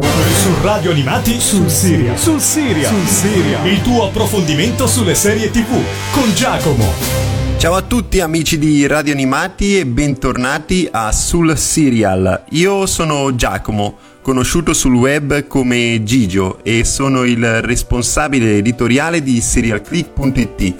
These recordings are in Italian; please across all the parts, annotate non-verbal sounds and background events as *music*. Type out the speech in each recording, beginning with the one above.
Su Radio Animati sul Siria. Sul Siria. Sul Siria. Il tuo approfondimento sulle serie TV con Giacomo. Ciao a tutti amici di Radio Animati e bentornati a Sul Serial. Io sono Giacomo, conosciuto sul web come Gigio e sono il responsabile editoriale di serialclick.it,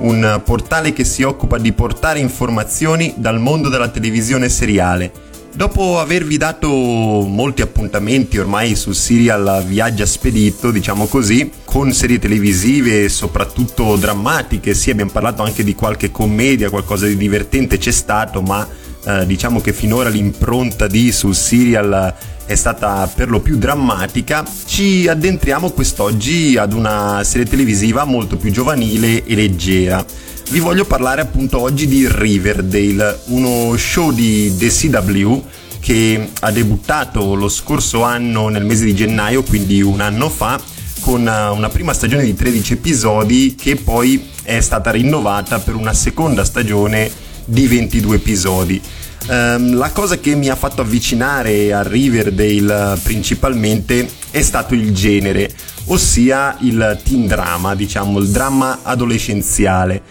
un portale che si occupa di portare informazioni dal mondo della televisione seriale Dopo avervi dato molti appuntamenti ormai sul serial Viaggia Spedito, diciamo così, con serie televisive soprattutto drammatiche, sì abbiamo parlato anche di qualche commedia, qualcosa di divertente c'è stato, ma eh, diciamo che finora l'impronta di sul serial è stata per lo più drammatica, ci addentriamo quest'oggi ad una serie televisiva molto più giovanile e leggera vi voglio parlare appunto oggi di Riverdale, uno show di The CW che ha debuttato lo scorso anno nel mese di gennaio, quindi un anno fa, con una prima stagione di 13 episodi che poi è stata rinnovata per una seconda stagione di 22 episodi. Um, la cosa che mi ha fatto avvicinare a Riverdale principalmente è stato il genere, ossia il teen drama, diciamo, il dramma adolescenziale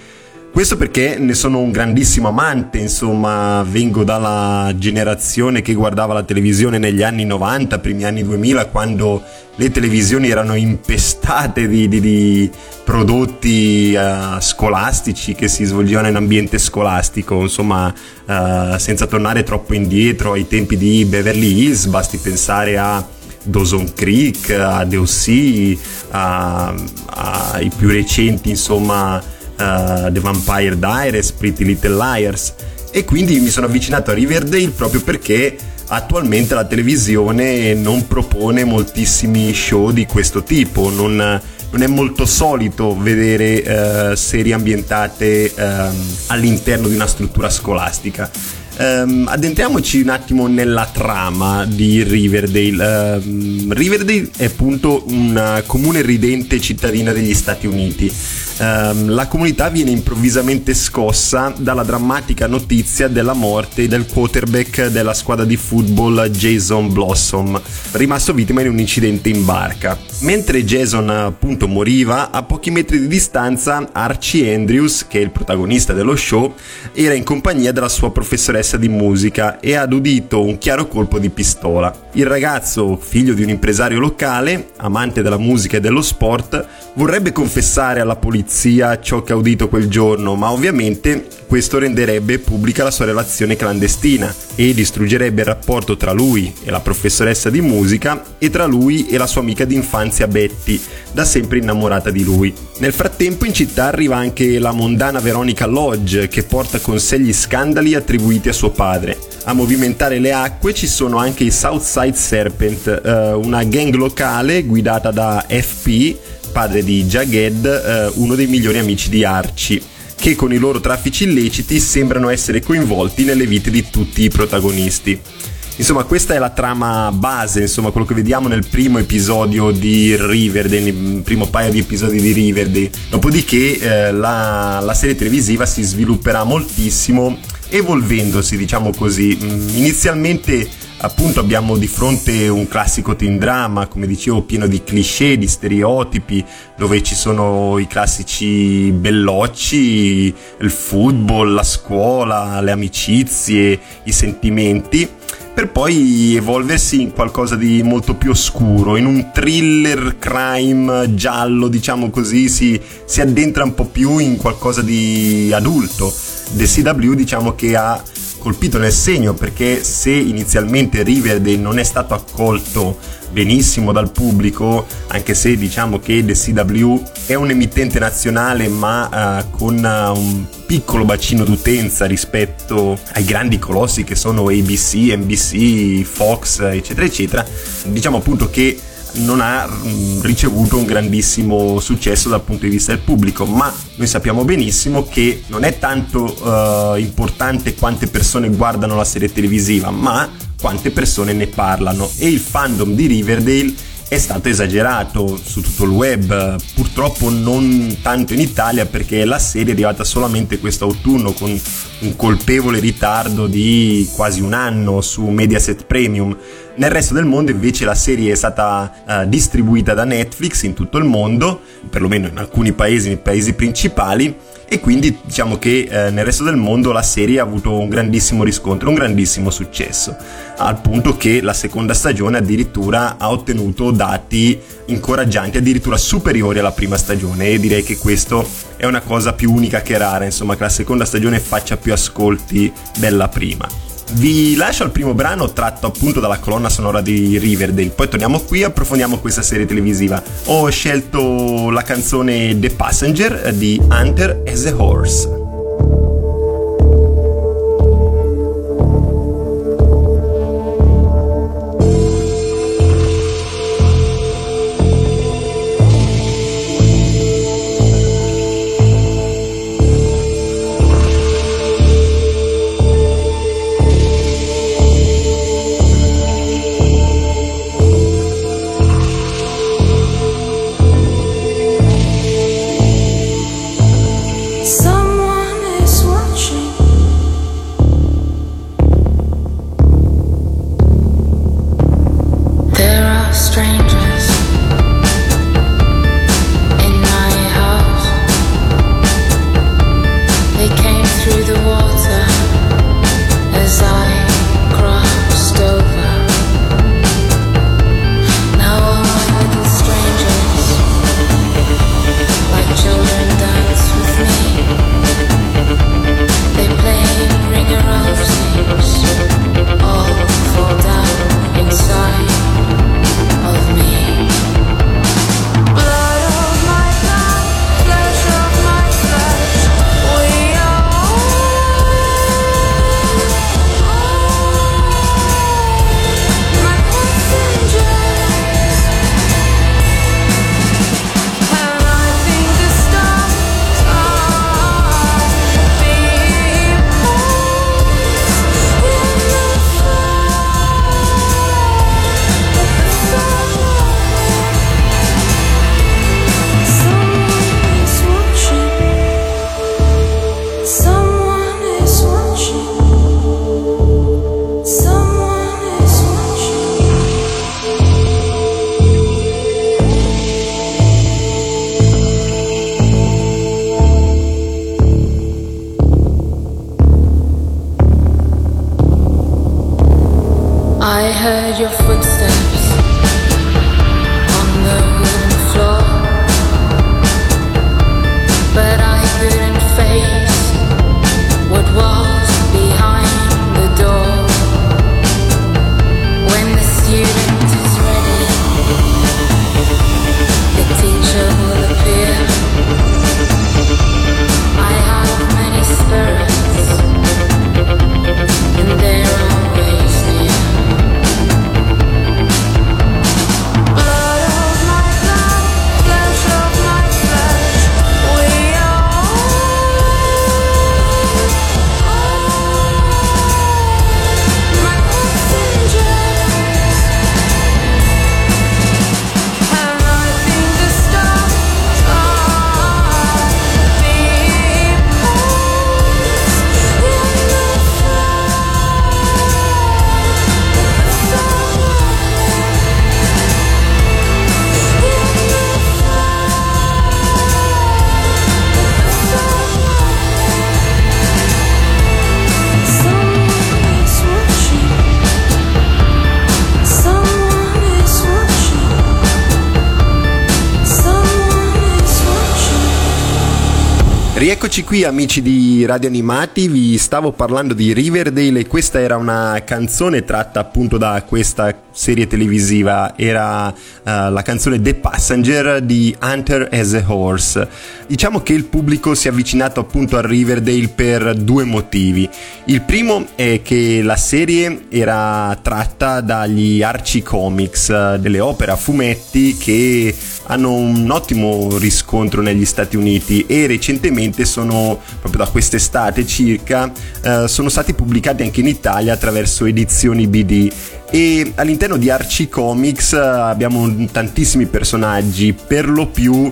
questo perché ne sono un grandissimo amante, insomma, vengo dalla generazione che guardava la televisione negli anni 90, primi anni 2000, quando le televisioni erano impestate di, di, di prodotti uh, scolastici che si svolgevano in ambiente scolastico, insomma, uh, senza tornare troppo indietro ai tempi di Beverly Hills, basti pensare a Dawson Creek, a The ai più recenti, insomma, uh, The Vampire Diaries, Pretty Little Liars e quindi mi sono avvicinato a Riverdale proprio perché attualmente la televisione non propone moltissimi show di questo tipo, non, non è molto solito vedere uh, serie ambientate uh, all'interno di una struttura scolastica. Um, addentriamoci un attimo nella trama di Riverdale. Um, Riverdale è appunto una comune ridente cittadina degli Stati Uniti ehm, la comunità viene improvvisamente scossa dalla drammatica notizia della morte del quarterback della squadra di football Jason Blossom, rimasto vittima di un incidente in barca. Mentre Jason appunto moriva, a pochi metri di distanza Archie Andrews, che è il protagonista dello show, era in compagnia della sua professoressa di musica e ha udito un chiaro colpo di pistola. Il ragazzo, figlio di un impresario locale, amante della musica e dello sport, vorrebbe confessare alla polizia polizia ciò che ha udito quel giorno, ma ovviamente questo renderebbe pubblica la sua relazione clandestina e distruggerebbe il rapporto tra lui e la professoressa di musica e tra lui e la sua amica d'infanzia Betty, da sempre innamorata di lui. Nel frattempo in città arriva anche la mondana Veronica Lodge che porta con sé gli scandali attribuiti a suo padre. A movimentare le acque ci sono anche i Southside Serpent, eh, una gang locale guidata da FP padre di Jaged, eh, uno dei migliori amici di Archie, che con i loro traffici illeciti sembrano essere coinvolti nelle vite di tutti i protagonisti. Insomma, questa è la trama base, insomma, quello che vediamo nel primo episodio di Riverdale, nel primo paio di episodi di Riverdale. Dopodiché eh, la, la serie televisiva si svilupperà moltissimo, evolvendosi, diciamo così. Mm, inizialmente appunto abbiamo di fronte un classico teen drama, come dicevo, pieno di cliché, di stereotipi, dove ci sono i classici bellocci, il football, la scuola, le amicizie, i sentimenti per poi evolversi in qualcosa di molto più oscuro, in un thriller crime giallo, diciamo così, si, si addentra un po' più in qualcosa di adulto. The CW diciamo che ha colpito nel segno perché se inizialmente Riverdale non è stato accolto benissimo dal pubblico, anche se diciamo che The CW è un emittente nazionale ma uh, con uh, un piccolo bacino d'utenza rispetto ai grandi colossi che sono ABC, NBC, Fox, eccetera, eccetera, diciamo appunto che non ha mm, ricevuto un grandissimo successo dal punto di vista del pubblico, ma noi sappiamo benissimo che non è tanto uh, importante quante persone guardano la serie televisiva, ma quante persone ne parlano. E il fandom di Riverdale è stato esagerato su tutto il web, purtroppo non tanto in Italia perché la serie è arrivata solamente quest'autunno con un colpevole ritardo di quasi un anno su Mediaset Premium. Nel resto del mondo invece la serie è stata uh, distribuita da Netflix in tutto il mondo, perlomeno in alcuni paesi, nei paesi principali, e quindi diciamo che eh, nel resto del mondo la serie ha avuto un grandissimo riscontro, un grandissimo successo, al punto che la seconda stagione addirittura ha ottenuto dati incoraggianti, addirittura superiori alla prima stagione e direi che questo è una cosa più unica che rara, insomma che la seconda stagione faccia più ascolti della prima. Vi lascio al primo brano tratto appunto dalla colonna sonora di Riverdale, poi torniamo qui e approfondiamo questa serie televisiva. Ho scelto la canzone The Passenger di Hunter as a Horse. Rieccoci qui amici di Radio Animati, vi stavo parlando di Riverdale e questa era una canzone tratta appunto da questa serie televisiva, era uh, la canzone The Passenger di Hunter as a Horse. Diciamo che il pubblico si è avvicinato appunto a Riverdale per due motivi. Il primo è che la serie era tratta dagli Archie Comics, uh, delle opere a fumetti che hanno un ottimo riscontro negli Stati Uniti e recentemente sono, proprio da quest'estate circa, eh, sono stati pubblicati anche in Italia attraverso edizioni BD e all'interno di Archie Comics uh, abbiamo tantissimi personaggi, per lo più uh,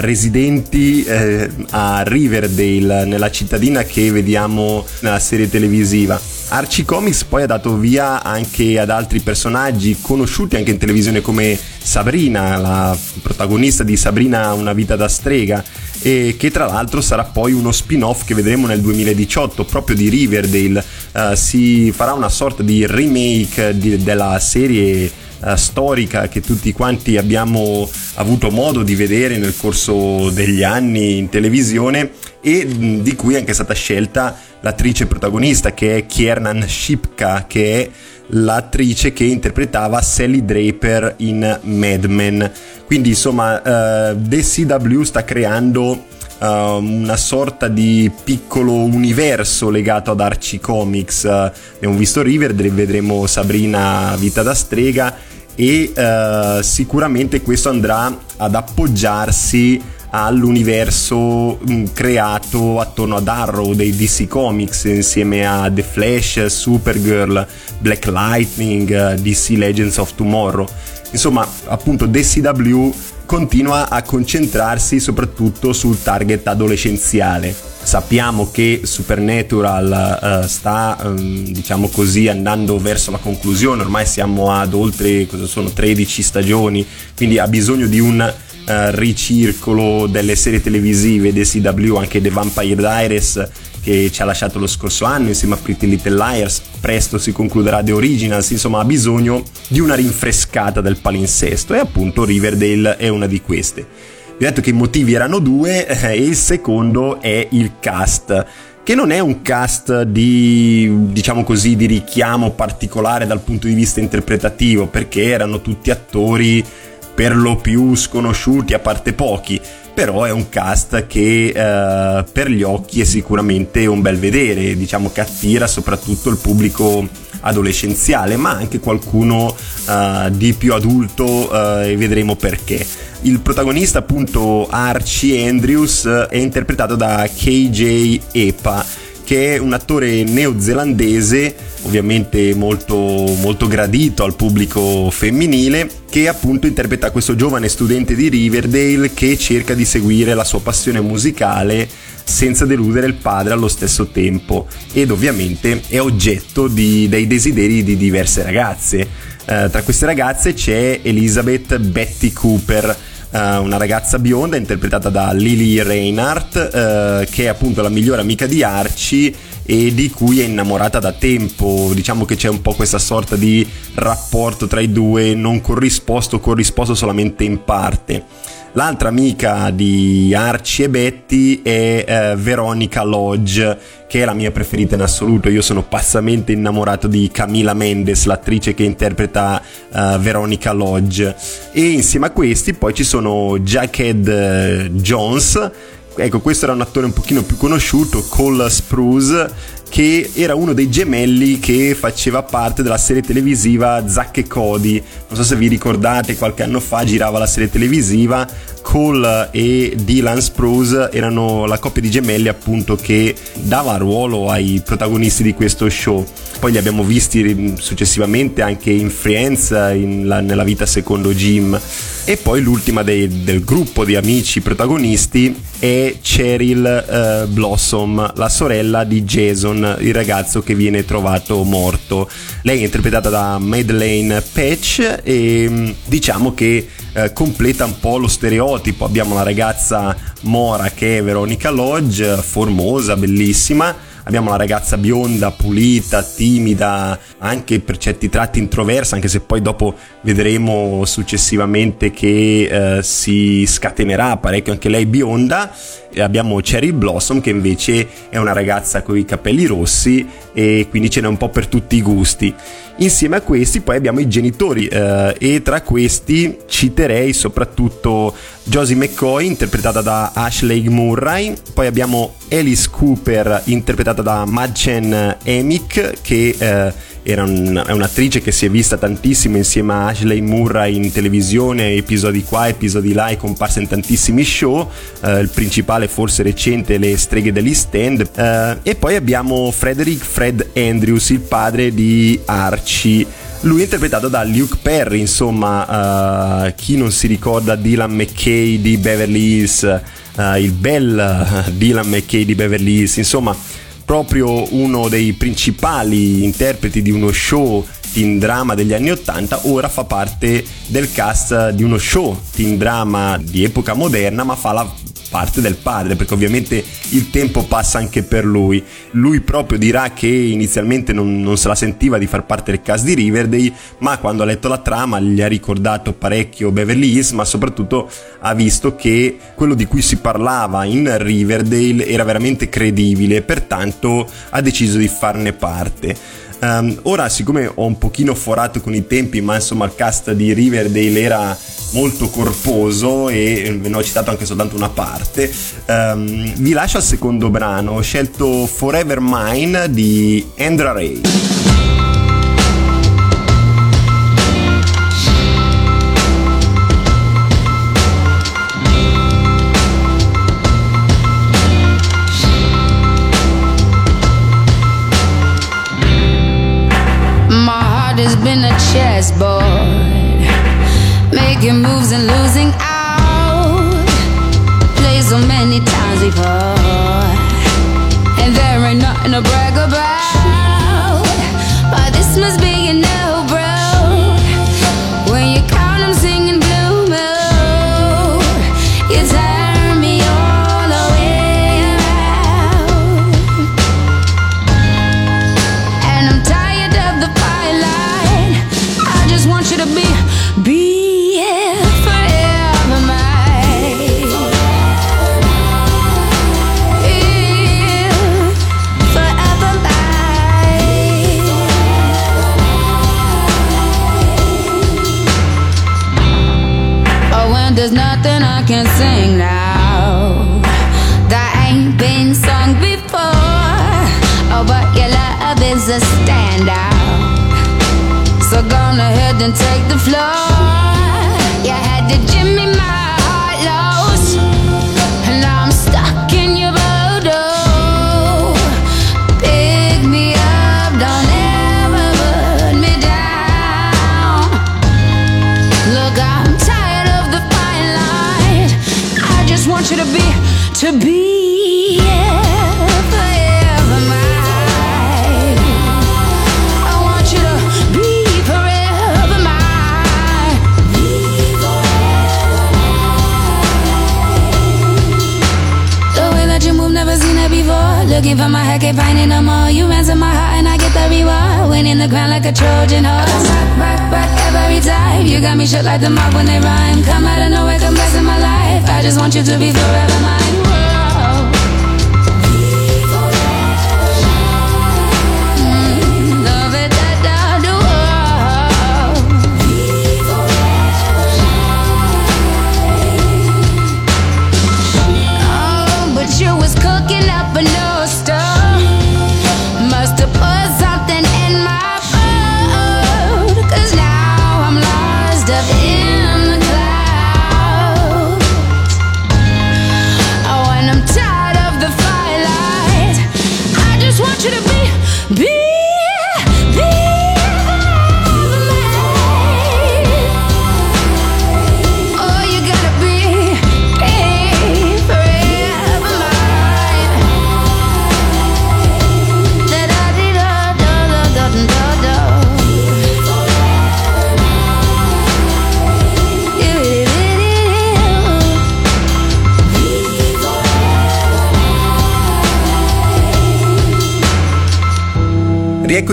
residenti uh, a Riverdale, nella cittadina che vediamo nella serie televisiva. Archie Comics poi ha dato via anche ad altri personaggi conosciuti anche in televisione come Sabrina, la protagonista di Sabrina Una vita da strega e che tra l'altro sarà poi uno spin-off che vedremo nel 2018 proprio di Riverdale. Uh, si farà una sorta di remake di, della serie uh, storica che tutti quanti abbiamo avuto modo di vedere nel corso degli anni in televisione e mh, di cui è anche stata scelta l'attrice protagonista che è Kiernan Shipka che è l'attrice che interpretava Sally Draper in Mad Men. Quindi insomma uh, The CW sta creando uh, una sorta di piccolo universo legato ad Archie Comics. Uh, abbiamo visto Riverdale, vedremo Sabrina Vita da strega e uh, sicuramente questo andrà ad appoggiarsi all'universo mm, creato attorno ad Arrow dei DC Comics insieme a The Flash, Supergirl, Black Lightning, DC Legends of Tomorrow. Insomma, appunto DCW continua a concentrarsi soprattutto sul target adolescenziale. Sappiamo che Supernatural uh, sta, um, diciamo così, andando verso la conclusione, ormai siamo ad oltre, sono, 13 stagioni, quindi ha bisogno di un uh, ricircolo delle serie televisive del CW, anche The Vampire Diaries che ci ha lasciato lo scorso anno insieme a Pretty Little Liars, presto si concluderà The Originals, insomma ha bisogno di una rinfrescata del palinsesto e appunto Riverdale è una di queste. Vi ho detto che i motivi erano due eh, e il secondo è il cast che non è un cast di, diciamo così, di richiamo particolare dal punto di vista interpretativo, perché erano tutti attori per lo più sconosciuti, a parte pochi, però è un cast che eh, per gli occhi è sicuramente un bel vedere, diciamo che attira soprattutto il pubblico adolescenziale, ma anche qualcuno uh, di più adulto uh, e vedremo perché. Il protagonista, appunto Archie Andrews, è interpretato da KJ Epa, che è un attore neozelandese, ovviamente molto, molto gradito al pubblico femminile, che appunto interpreta questo giovane studente di Riverdale che cerca di seguire la sua passione musicale senza deludere il padre allo stesso tempo ed ovviamente è oggetto di, dei desideri di diverse ragazze. Uh, tra queste ragazze c'è Elizabeth Betty Cooper, una ragazza bionda interpretata da Lily Reinhardt, uh, che è appunto la migliore amica di Archie e di cui è innamorata da tempo. Diciamo che c'è un po' questa sorta di rapporto tra i due non corrisposto, corrisposto solamente in parte. L'altra amica di Archie e Betty è eh, Veronica Lodge, che è la mia preferita in assoluto. Io sono passamente innamorato di Camila Mendes, l'attrice che interpreta uh, Veronica Lodge. E insieme a questi poi ci sono Jacked eh, Jones, ecco questo era un attore un pochino più conosciuto, Cole Spruce, che era uno dei gemelli che faceva parte della serie televisiva Zack e Cody. Non so se vi ricordate, qualche anno fa girava la serie televisiva. Cole e Dylan Spruce erano la coppia di gemelli appunto che dava ruolo ai protagonisti di questo show. Poi li abbiamo visti successivamente anche in Friends, in la, nella vita secondo Jim. E poi l'ultima dei, del gruppo di amici protagonisti è Cheryl uh, Blossom, la sorella di Jason, il ragazzo che viene trovato morto. Lei è interpretata da Madeleine Patch e mm, diciamo che uh, completa un po' lo stereotipo. Abbiamo la ragazza mora che è Veronica Lodge, formosa, bellissima abbiamo la ragazza bionda, pulita, timida, anche per certi tratti introversa, anche se poi dopo vedremo successivamente che eh, si scatenerà parecchio anche lei bionda. E abbiamo Cherry Blossom che invece è una ragazza con i capelli rossi e quindi ce n'è un po' per tutti i gusti. Insieme a questi poi abbiamo i genitori eh, e tra questi citerei soprattutto Josie McCoy interpretata da Ashley Murray, poi abbiamo Alice Cooper interpretata da Madchen Emick che eh, era un, è un'attrice che si è vista tantissimo insieme a Ashley Murray in televisione, episodi qua, episodi là, è comparsa in tantissimi show, eh, il principale forse recente Le streghe dell'East End, eh, e poi abbiamo Frederick Fred Andrews, il padre di Archie. Lui è interpretato da Luke Perry, insomma, uh, chi non si ricorda Dylan McKay di Beverly Hills, uh, il bel *laughs* Dylan McKay di Beverly Hills, insomma, proprio uno dei principali interpreti di uno show teen drama degli anni 80, ora fa parte del cast di uno show teen drama di epoca moderna, ma fa la parte del padre, perché ovviamente il tempo passa anche per lui. Lui proprio dirà che inizialmente non, non se la sentiva di far parte del cast di Riverdale, ma quando ha letto la trama gli ha ricordato parecchio Beverly Hills, ma soprattutto ha visto che quello di cui si parlava in Riverdale era veramente credibile, pertanto ha deciso di farne parte. Um, ora, siccome ho un pochino forato con i tempi, ma insomma il cast di Riverdale era molto corposo e ve ne ho citato anche soltanto una parte, um, vi lascio al secondo brano. Ho scelto Forever Mine di Andra Ray. Making moves and losing out. Played so many times before, and there ain't nothing to brag and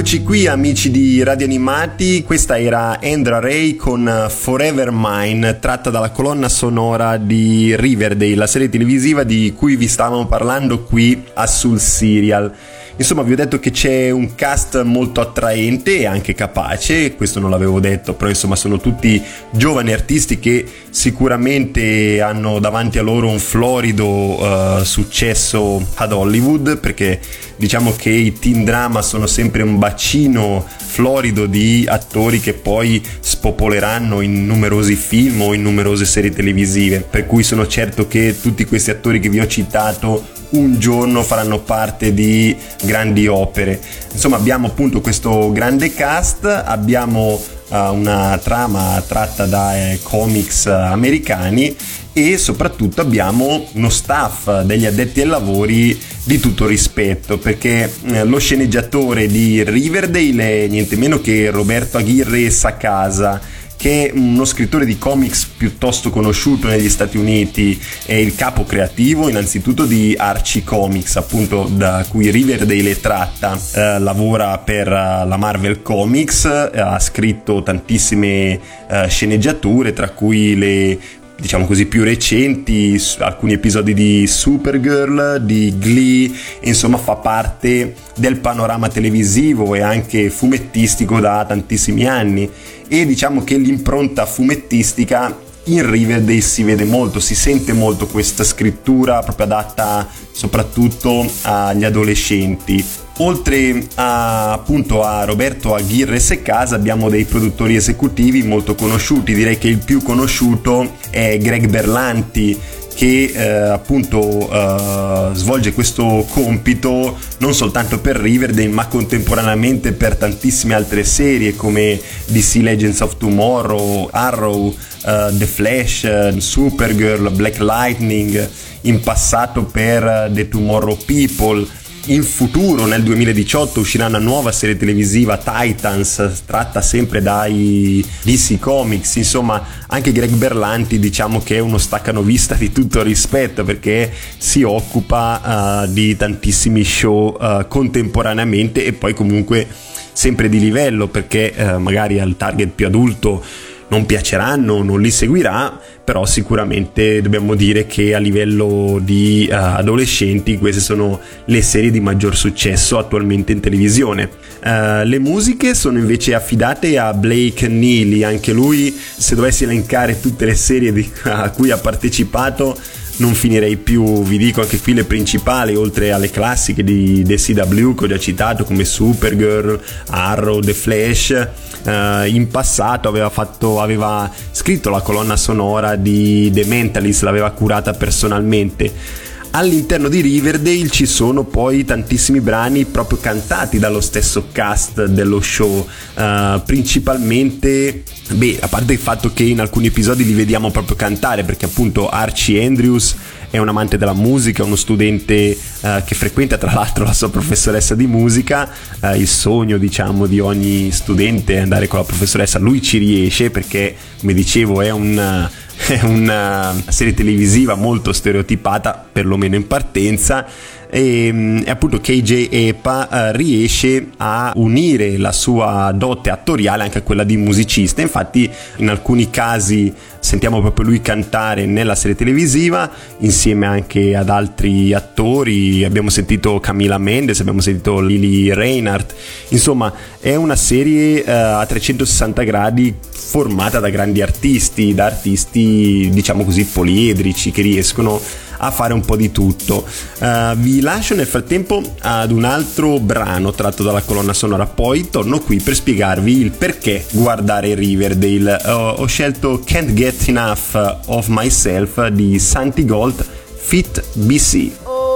Eccoci qui amici di Radio Animati, questa era Andra Ray con Forever Mine, tratta dalla colonna sonora di Riverdale, la serie televisiva di cui vi stavamo parlando qui a Sul Serial. Insomma, vi ho detto che c'è un cast molto attraente e anche capace, questo non l'avevo detto, però insomma sono tutti giovani artisti che sicuramente hanno davanti a loro un florido uh, successo ad Hollywood, perché diciamo che i teen drama sono sempre un bacino florido di attori che poi spopoleranno in numerosi film o in numerose serie televisive, per cui sono certo che tutti questi attori che vi ho citato un giorno faranno parte di grandi opere. Insomma, abbiamo appunto questo grande cast, abbiamo uh, una trama tratta da eh, comics americani e soprattutto abbiamo uno staff degli addetti ai lavori di tutto rispetto perché eh, lo sceneggiatore di Riverdale è niente meno che Roberto Aguirre Sacasa che è uno scrittore di comics piuttosto conosciuto negli Stati Uniti, è il capo creativo innanzitutto di Archie Comics, appunto da cui Riverdale tratta, eh, lavora per uh, la Marvel Comics, eh, ha scritto tantissime uh, sceneggiature, tra cui le diciamo così, più recenti, alcuni episodi di Supergirl, di Glee, insomma fa parte del panorama televisivo e anche fumettistico da tantissimi anni e diciamo che l'impronta fumettistica in Riverdale si vede molto, si sente molto questa scrittura proprio adatta soprattutto agli adolescenti. Oltre a, appunto a Roberto Aguirre Secasa abbiamo dei produttori esecutivi molto conosciuti, direi che il più conosciuto è Greg Berlanti che eh, appunto eh, svolge questo compito non soltanto per Riverdale ma contemporaneamente per tantissime altre serie come DC Legends of Tomorrow, Arrow, uh, The Flash, Supergirl, Black Lightning, in passato per The Tomorrow People in futuro, nel 2018, uscirà una nuova serie televisiva, Titans, tratta sempre dai DC Comics. Insomma, anche Greg Berlanti diciamo che è uno staccanovista di tutto rispetto perché si occupa uh, di tantissimi show uh, contemporaneamente e poi comunque sempre di livello perché uh, magari al target più adulto non piaceranno, non li seguirà, però sicuramente dobbiamo dire che a livello di uh, adolescenti queste sono le serie di maggior successo attualmente in televisione. Uh, le musiche sono invece affidate a Blake Neely, anche lui se dovessi elencare tutte le serie di, *laughs* a cui ha partecipato non finirei più, vi dico anche qui le principali, oltre alle classiche di DCW che ho già citato come Supergirl, Arrow, The Flash, eh, in passato aveva, fatto, aveva scritto la colonna sonora di The Mentalist, l'aveva curata personalmente. All'interno di Riverdale ci sono poi tantissimi brani proprio cantati dallo stesso cast dello show, uh, principalmente, beh, a parte il fatto che in alcuni episodi li vediamo proprio cantare, perché appunto Archie Andrews è un amante della musica, uno studente uh, che frequenta tra l'altro la sua professoressa di musica, uh, il sogno diciamo di ogni studente è andare con la professoressa, lui ci riesce perché come dicevo è un *laughs* è una serie televisiva molto stereotipata, perlomeno in partenza, e, mm, e appunto KJ Epa eh, riesce a unire la sua dote attoriale anche a quella di musicista. Infatti, in alcuni casi sentiamo proprio lui cantare nella serie televisiva insieme anche ad altri attori. Abbiamo sentito Camila Mendes, abbiamo sentito Lily Reinhardt. Insomma, è una serie eh, a 360 gradi formata da grandi artisti, da artisti diciamo così poliedrici che riescono a fare un po' di tutto. Uh, vi lascio nel frattempo ad un altro brano tratto dalla colonna sonora, poi torno qui per spiegarvi il perché guardare Riverdale. Uh, ho scelto Can't Get Enough of Myself di Santi Gold Fit BC.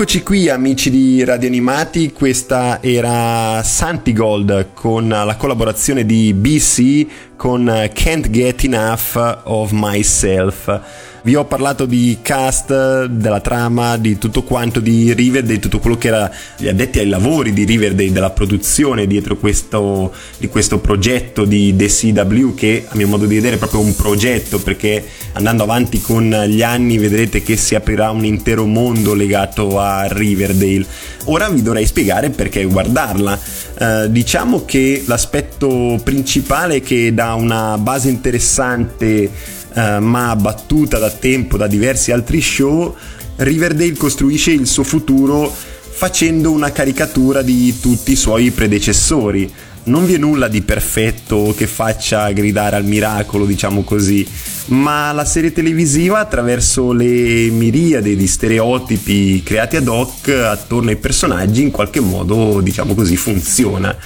Rieccoci qui amici di Radio Animati, questa era Santigold con la collaborazione di BC con Can't Get Enough of Myself. Vi ho parlato di cast, della trama, di tutto quanto di Riverdale, tutto quello che era gli addetti ai lavori di Riverdale, della produzione dietro questo, di questo progetto di The CW che a mio modo di vedere è proprio un progetto perché andando avanti con gli anni vedrete che si aprirà un intero mondo legato a Riverdale. Ora vi dovrei spiegare perché guardarla. Eh, diciamo che l'aspetto principale è che dà una base interessante eh, ma battuta da tempo da diversi altri show, Riverdale costruisce il suo futuro facendo una caricatura di tutti i suoi predecessori. Non vi è nulla di perfetto che faccia gridare al miracolo, diciamo così, ma la serie televisiva attraverso le miriade di stereotipi creati ad hoc attorno ai personaggi in qualche modo, diciamo così, funziona.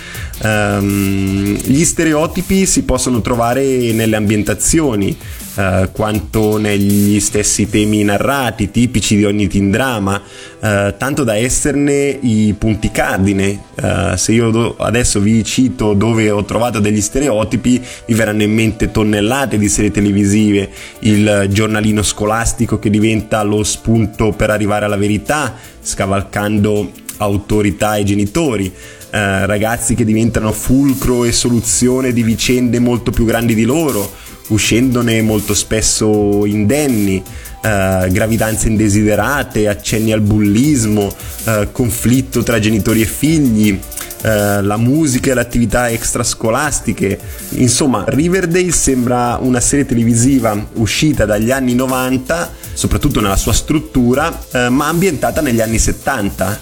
Um, gli stereotipi si possono trovare nelle ambientazioni, uh, quanto negli stessi temi narrati, tipici di ogni teen drama, uh, tanto da esserne i punti cardine. Uh, se io do- adesso vi cito dove ho trovato degli stereotipi, vi verranno in mente tonnellate di serie televisive, il giornalino scolastico che diventa lo spunto per arrivare alla verità, scavalcando autorità e genitori, eh, ragazzi che diventano fulcro e soluzione di vicende molto più grandi di loro, uscendone molto spesso indenni, eh, gravidanze indesiderate, accenni al bullismo, eh, conflitto tra genitori e figli, eh, la musica e le attività extrascolastiche. Insomma, Riverdale sembra una serie televisiva uscita dagli anni 90, soprattutto nella sua struttura, eh, ma ambientata negli anni 70.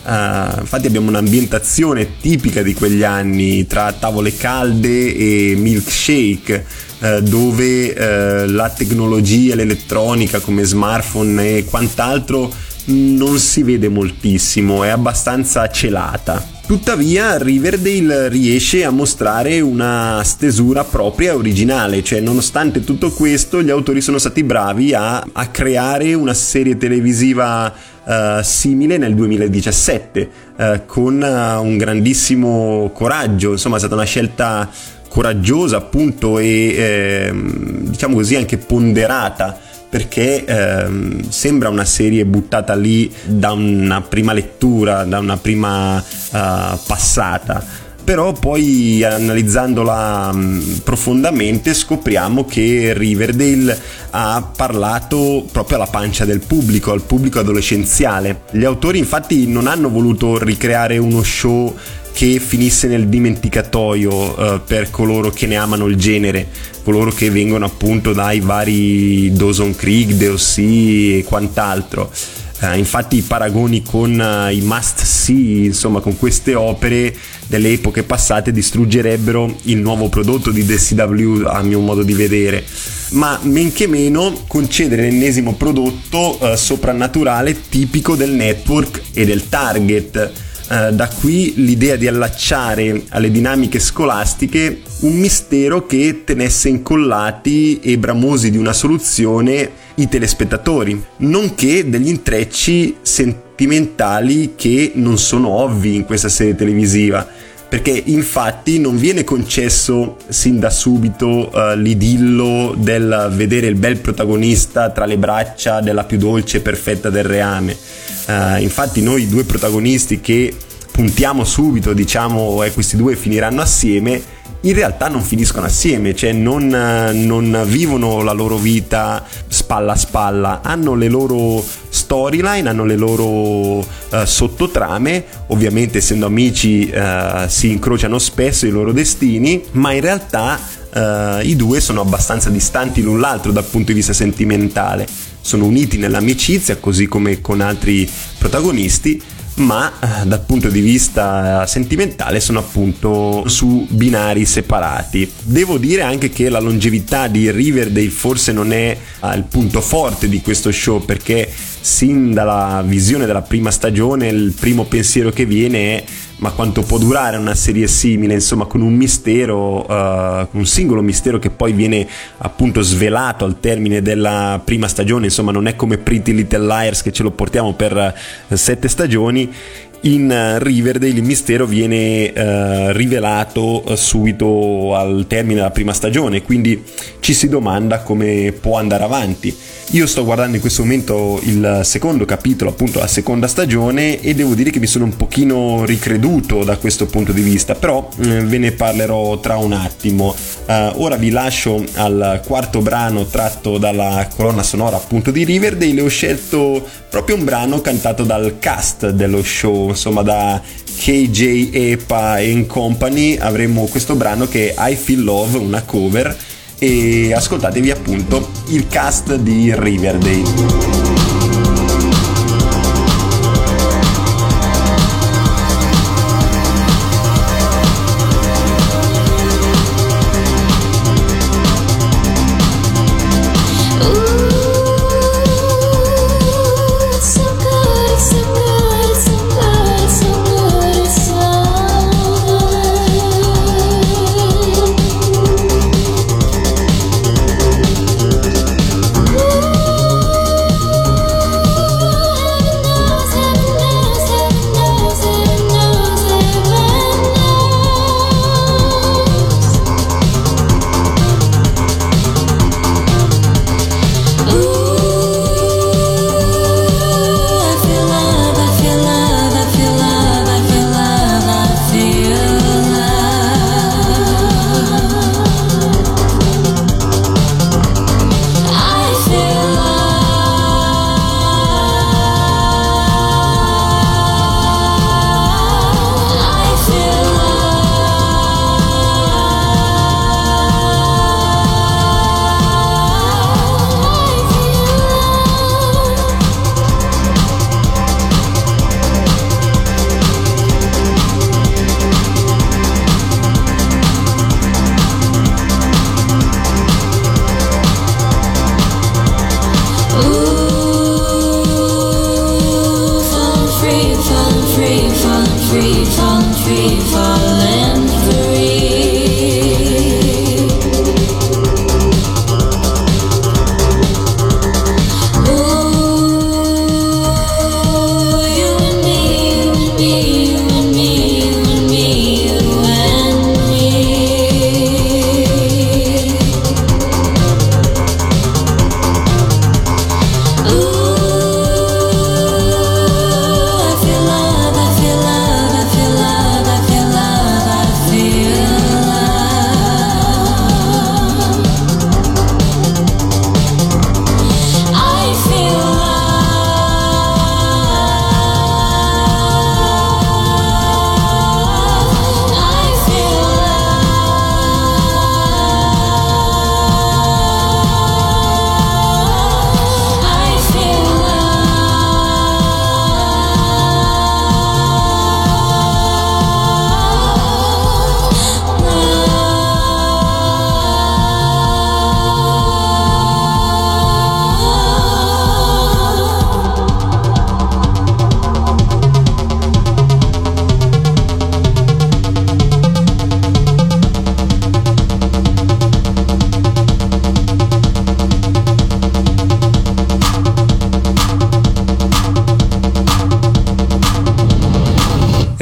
Eh, infatti abbiamo un'ambientazione tipica di quegli anni tra tavole calde e milkshake eh, dove eh, la tecnologia, l'elettronica come smartphone e quant'altro non si vede moltissimo, è abbastanza celata. Tuttavia Riverdale riesce a mostrare una stesura propria e originale, cioè nonostante tutto questo gli autori sono stati bravi a, a creare una serie televisiva uh, simile nel 2017 uh, con uh, un grandissimo coraggio, insomma è stata una scelta coraggiosa appunto e eh, diciamo così anche ponderata perché ehm, sembra una serie buttata lì da una prima lettura, da una prima uh, passata. Però poi analizzandola mh, profondamente scopriamo che Riverdale ha parlato proprio alla pancia del pubblico, al pubblico adolescenziale. Gli autori infatti non hanno voluto ricreare uno show che finisse nel dimenticatoio uh, per coloro che ne amano il genere, coloro che vengono appunto dai vari Dawson Creek, DOC e quant'altro. Uh, infatti i paragoni con uh, i must see, insomma con queste opere delle epoche passate distruggerebbero il nuovo prodotto di DCW a mio modo di vedere ma men che meno concedere l'ennesimo prodotto uh, soprannaturale tipico del network e del target eh, da qui l'idea di allacciare alle dinamiche scolastiche un mistero che tenesse incollati e bramosi di una soluzione i telespettatori, nonché degli intrecci sentimentali che non sono ovvi in questa serie televisiva perché infatti non viene concesso sin da subito uh, l'idillo del vedere il bel protagonista tra le braccia della più dolce e perfetta del reame. Uh, infatti noi due protagonisti che puntiamo subito, diciamo, eh, questi due finiranno assieme, in realtà non finiscono assieme, cioè non, non, vivono la loro vita spalla a spalla, hanno le loro storyline, hanno le loro uh, sottotrame, ovviamente essendo amici uh, si incrociano spesso i loro destini, ma in realtà uh, i due sono abbastanza distanti l'un l'altro dal punto di vista sentimentale, sono uniti nell'amicizia così come con altri protagonisti, ma eh, dal punto di vista sentimentale sono appunto su binari separati. Devo dire anche che la longevità di Riverdale forse non è eh, il punto forte di questo show perché sin dalla visione della prima stagione il primo pensiero che viene è ma quanto può durare una serie simile, insomma, con un mistero, uh, un singolo mistero che poi viene appunto svelato al termine della prima stagione, insomma, non è come Pretty Little Liars che ce lo portiamo per uh, sette stagioni in Riverdale il mistero viene eh, rivelato eh, subito al termine della prima stagione, quindi ci si domanda come può andare avanti. Io sto guardando in questo momento il secondo capitolo, appunto la seconda stagione, e devo dire che mi sono un pochino ricreduto da questo punto di vista, però eh, ve ne parlerò tra un attimo. Uh, ora vi lascio al quarto brano tratto dalla colonna sonora appunto di Riverdale ho scelto proprio un brano cantato dal cast dello show, insomma da KJ Epa and Company avremo questo brano che è I Feel Love, una cover e ascoltatevi appunto il cast di Riverdale.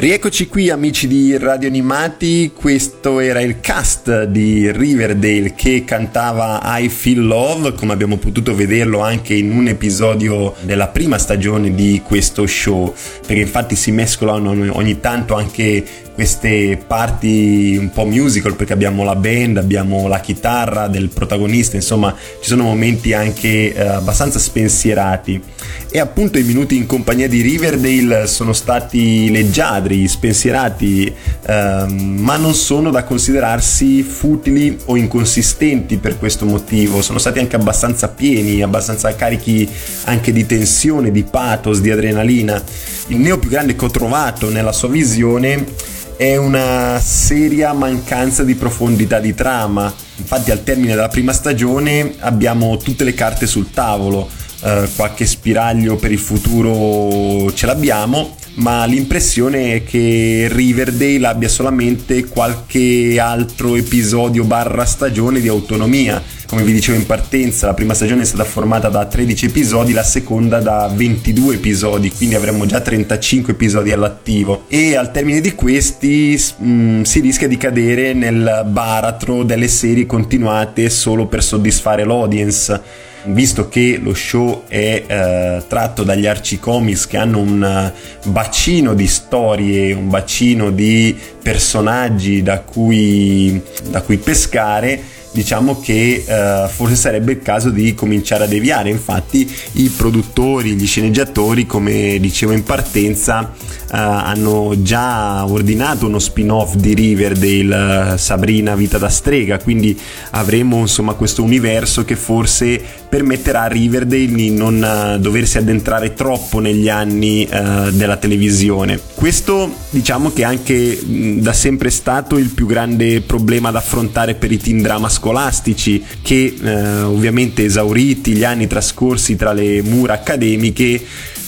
Rieccoci qui amici di Radio Animati, questo era il cast di Riverdale che cantava I Feel Love, come abbiamo potuto vederlo anche in un episodio della prima stagione di questo show, perché infatti si mescolano ogni tanto anche queste parti un po' musical perché abbiamo la band, abbiamo la chitarra del protagonista, insomma ci sono momenti anche eh, abbastanza spensierati e appunto i minuti in compagnia di Riverdale sono stati leggiadri, spensierati, ehm, ma non sono da considerarsi futili o inconsistenti per questo motivo, sono stati anche abbastanza pieni, abbastanza carichi anche di tensione, di pathos, di adrenalina. Il neo più grande che ho trovato nella sua visione è una seria mancanza di profondità di trama. Infatti al termine della prima stagione abbiamo tutte le carte sul tavolo, eh, qualche spiraglio per il futuro ce l'abbiamo, ma l'impressione è che Riverdale abbia solamente qualche altro episodio barra stagione di autonomia. Come vi dicevo in partenza, la prima stagione è stata formata da 13 episodi, la seconda da 22 episodi, quindi avremo già 35 episodi all'attivo. E al termine di questi mh, mm, si rischia di cadere nel baratro delle serie continuate solo per soddisfare l'audience visto che lo show è eh, tratto dagli arcicomics che hanno un uh, bacino di storie, un bacino di personaggi da cui, da cui pescare, diciamo che uh, forse sarebbe il caso di cominciare a deviare. Infatti, i produttori, gli sceneggiatori, come dicevo in partenza, hanno già ordinato uno spin-off di Riverdale, uh, Sabrina Vita da strega. Quindi avremo insomma questo universo che forse permetterà a Riverdale di non doversi addentrare troppo negli anni della televisione. Questo diciamo che è anche mh, da sempre stato il più grande problema da affrontare per i teen drama scolastici che eh, ovviamente esauriti gli anni trascorsi tra le mura accademiche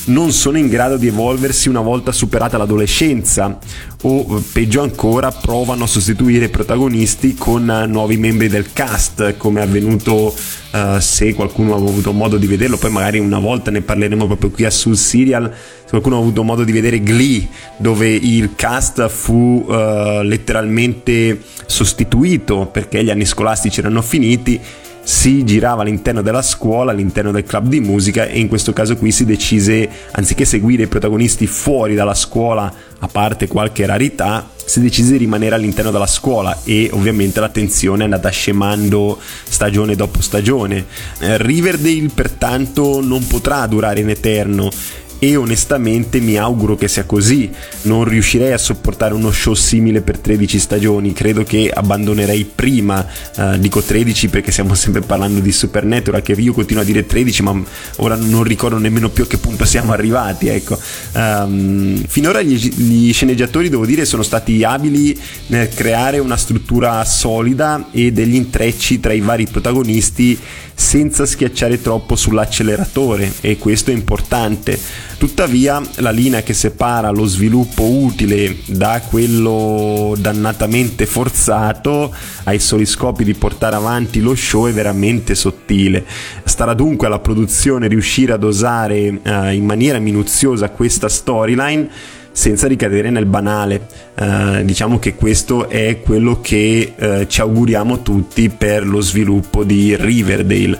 non sono in grado di evolversi una volta superata l'adolescenza o peggio ancora provano a sostituire i protagonisti con nuovi membri del cast come è avvenuto uh, se qualcuno ha avuto modo di vederlo. Poi magari una volta ne parleremo proprio qui a Sul Serial. Se qualcuno ha avuto modo di vedere Glee dove il cast fu uh, letteralmente sostituito perché gli anni scolastici erano finiti si girava all'interno della scuola, all'interno del club di musica e in questo caso qui si decise, anziché seguire i protagonisti fuori dalla scuola, a parte qualche rarità, si decise di rimanere all'interno della scuola e ovviamente la tensione è andata scemando stagione dopo stagione. Eh, Riverdale pertanto non potrà durare in eterno e onestamente mi auguro che sia così. Non riuscirei a sopportare uno show simile per 13 stagioni, credo che abbandonerei prima, uh, dico 13 perché stiamo sempre parlando di Supernatural, che io continuo a dire 13 ma ora non ricordo nemmeno più a che punto siamo arrivati, ecco. Um, finora gli, gli sceneggiatori, devo dire, sono stati abili nel creare una struttura solida e degli intrecci tra i vari protagonisti senza schiacciare troppo sull'acceleratore e questo è importante. Tuttavia la linea che separa lo sviluppo utile da quello dannatamente forzato ai soli scopi di portare avanti lo show è veramente sottile. Starà dunque alla produzione riuscire a dosare eh, in maniera minuziosa questa storyline senza ricadere nel banale. Uh, diciamo che questo è quello che uh, ci auguriamo tutti per lo sviluppo di Riverdale.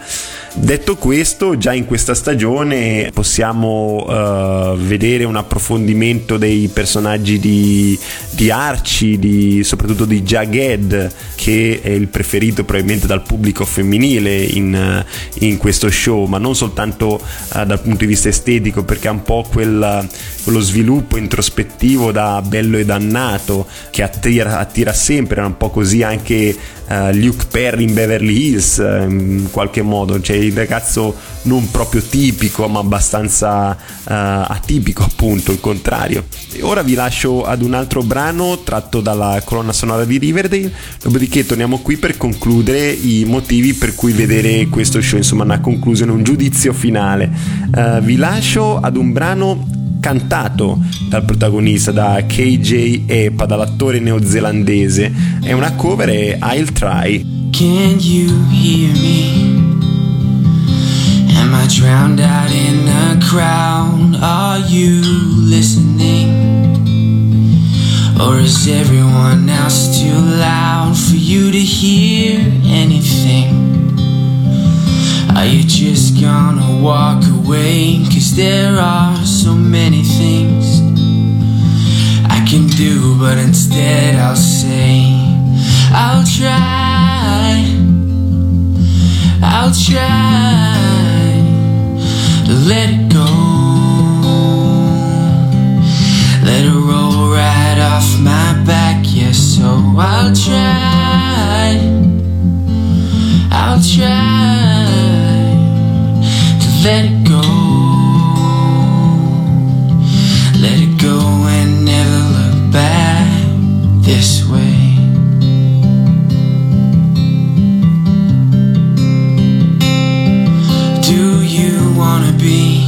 Detto questo, già in questa stagione possiamo uh, vedere un approfondimento dei personaggi di, di Archie, di, soprattutto di Jughead, che è il preferito probabilmente dal pubblico femminile in, in questo show, ma non soltanto uh, dal punto di vista estetico, perché ha un po' quel, quello sviluppo introspettivo da bello e dannato che attira, attira sempre, è un po' così anche uh, Luke Perry in Beverly Hills, in qualche modo, cioè il ragazzo non proprio tipico ma abbastanza uh, atipico *laughs* appunto il contrario e ora vi lascio ad un altro brano tratto dalla colonna sonora di Riverdale dopodiché torniamo qui per concludere i motivi per cui vedere questo show insomma una conclusione un giudizio finale uh, vi lascio ad un brano cantato dal protagonista, da KJ Epa, dall'attore neozelandese. È una cover e I'll Try. Can you hear me? Am I drowned out in a crowd? Are you listening? Or is everyone else too loud for you to hear anything? Are you just gonna walk away? Cause there are so many things I can do, but instead I'll say, I'll try, I'll try let it go. Let it roll right off my back, yes, so I'll try. I'll try to let it go. Let it go and never look back this wanna be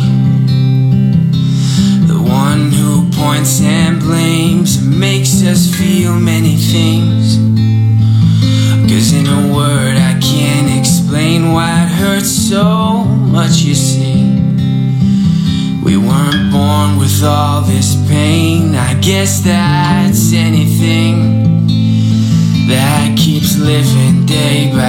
the one who points and blames and makes us feel many things. Cause in a word, I can't explain why it hurts so much, you see. We weren't born with all this pain, I guess that's anything that keeps living day by day.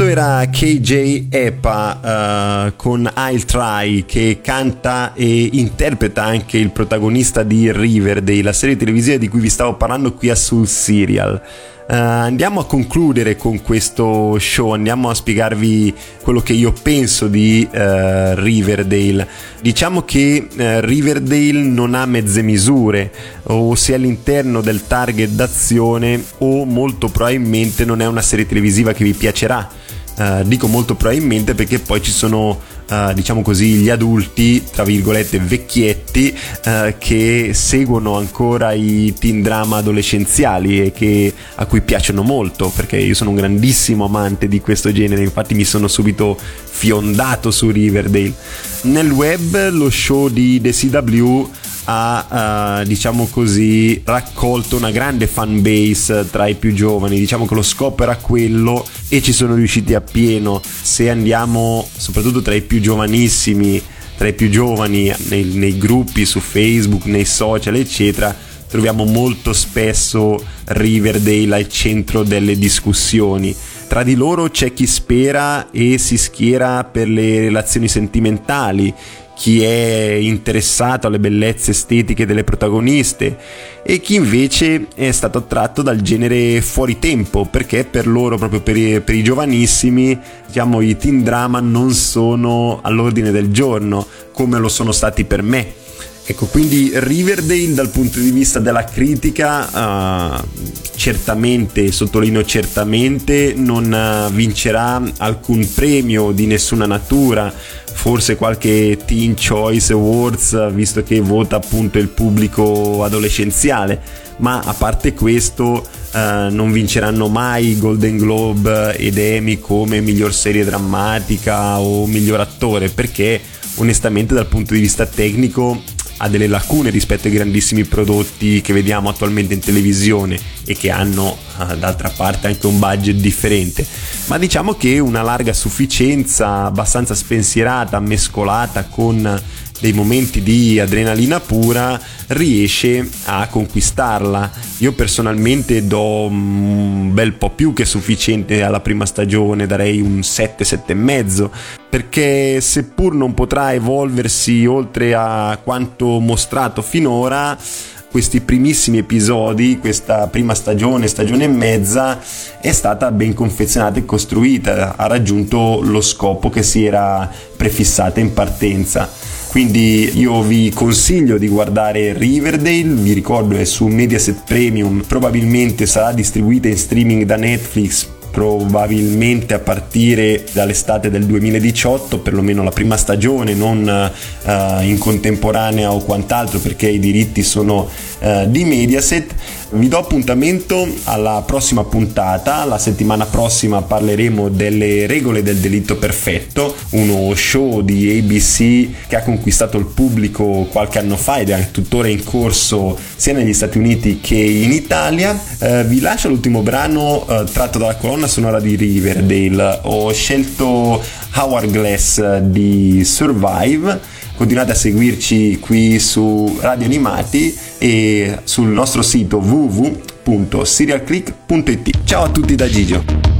Questo era KJ Epa uh, con I'll Try che canta e interpreta anche il protagonista di Riverdale, la serie televisiva di cui vi stavo parlando qui a Soul Serial. Uh, andiamo a concludere con questo show, andiamo a spiegarvi quello che io penso di uh, Riverdale. Diciamo che uh, Riverdale non ha mezze misure, o sia all'interno del target d'azione o molto probabilmente non è una serie televisiva che vi piacerà. Uh, dico molto probabilmente perché poi ci sono, uh, diciamo così, gli adulti, tra virgolette, vecchietti, uh, che seguono ancora i teen drama adolescenziali e che, a cui piacciono molto, perché io sono un grandissimo amante di questo genere, infatti mi sono subito fiondato su Riverdale. Nel web lo show di The CW ha uh, diciamo così raccolto una grande fan base tra i più giovani. Diciamo che lo scopo era quello e ci sono riusciti appieno se andiamo soprattutto tra i più giovanissimi tra i più giovani nei, nei gruppi su facebook nei social eccetera troviamo molto spesso Riverdale al centro delle discussioni. Tra di loro c'è chi spera e si schiera per le relazioni sentimentali chi è interessato alle bellezze estetiche delle protagoniste e chi invece è stato attratto dal genere fuori tempo perché per loro, proprio per i, per i giovanissimi, diciamo i teen drama non sono all'ordine del giorno come lo sono stati per me. Ecco, quindi Riverdale dal punto di vista della critica, uh, certamente, sottolineo certamente, non uh, vincerà alcun premio di nessuna natura, forse qualche Teen Choice Awards, visto che vota appunto il pubblico adolescenziale, ma a parte questo uh, non vinceranno mai Golden Globe ed Emmy come miglior serie drammatica o miglior attore, perché onestamente dal punto di vista tecnico ha delle lacune rispetto ai grandissimi prodotti che vediamo attualmente in televisione e che hanno d'altra parte anche un budget differente ma diciamo che una larga sufficienza abbastanza spensierata mescolata con dei momenti di adrenalina pura riesce a conquistarla. Io personalmente do un bel po' più che sufficiente alla prima stagione, darei un 7, 7 e mezzo, perché seppur non potrà evolversi oltre a quanto mostrato finora, questi primissimi episodi, questa prima stagione, stagione e mezza, è stata ben confezionata e costruita, ha raggiunto lo scopo che si era prefissata in partenza. Quindi io vi consiglio di guardare Riverdale, vi ricordo è su Mediaset Premium, probabilmente sarà distribuita in streaming da Netflix probabilmente a partire dall'estate del 2018, perlomeno la prima stagione, non uh, in contemporanea o quant'altro, perché i diritti sono eh, di Mediaset. Vi do appuntamento alla prossima puntata, la settimana prossima parleremo delle regole del delitto perfetto, uno show di ABC che ha conquistato il pubblico qualche anno fa ed è tuttora in corso sia negli Stati Uniti che in Italia. Eh, vi lascio l'ultimo brano eh, tratto dalla colonna sonora di Riverdale, ho scelto Howard Glass di Survive continuate a seguirci qui su Radio Animati e sul nostro sito www.serialclick.it. Ciao a tutti da Gigio.